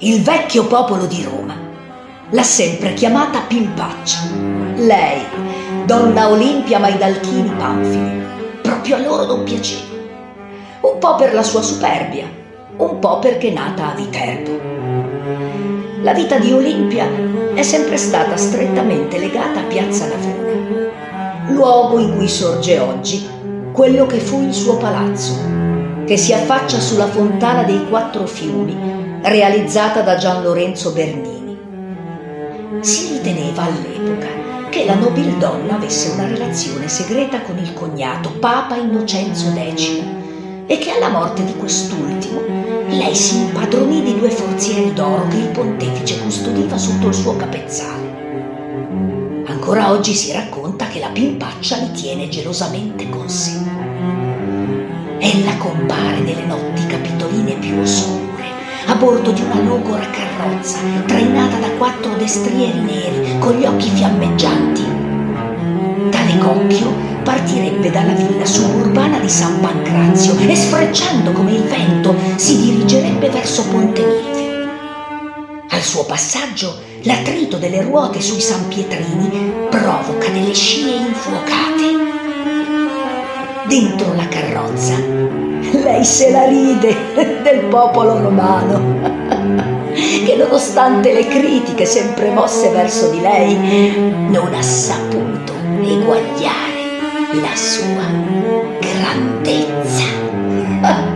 il vecchio popolo di Roma l'ha sempre chiamata Pimpaccia. Lei, donna Olimpia Maidalchini Panfili, proprio a loro non piaceva. Un po' per la sua superbia, un po' perché nata a Viterbo. La vita di Olimpia è sempre stata strettamente legata a Piazza Navona, luogo in cui sorge oggi quello che fu il suo palazzo, che si affaccia sulla fontana dei quattro fiumi, realizzata da Gian Lorenzo Bernini. Si riteneva all'epoca che la nobildonna avesse una relazione segreta con il cognato Papa Innocenzo X e che alla morte di quest'ultimo lei si impadronì di due forzieri d'oro che il pontefice custodiva sotto il suo capezzale. Ancora oggi si racconta che la pimpaccia li tiene gelosamente con sé. Ella compare nelle notti capitoline più oscure, a bordo di una logora carrozza trainata da quattro destrieri neri con gli occhi fiammeggianti. Tale cocchio partirebbe dalla villa suburbana di San Pancrazio e sfrecciando come il vento si dirigerebbe verso Ponte Milvio. Al suo passaggio l'attrito delle ruote sui San Pietrini provoca delle scie infuocate. Dentro la carrozza lei se la ride del popolo romano, che nonostante le critiche sempre mosse verso di lei, non ha saputo eguagliare la sua grandezza.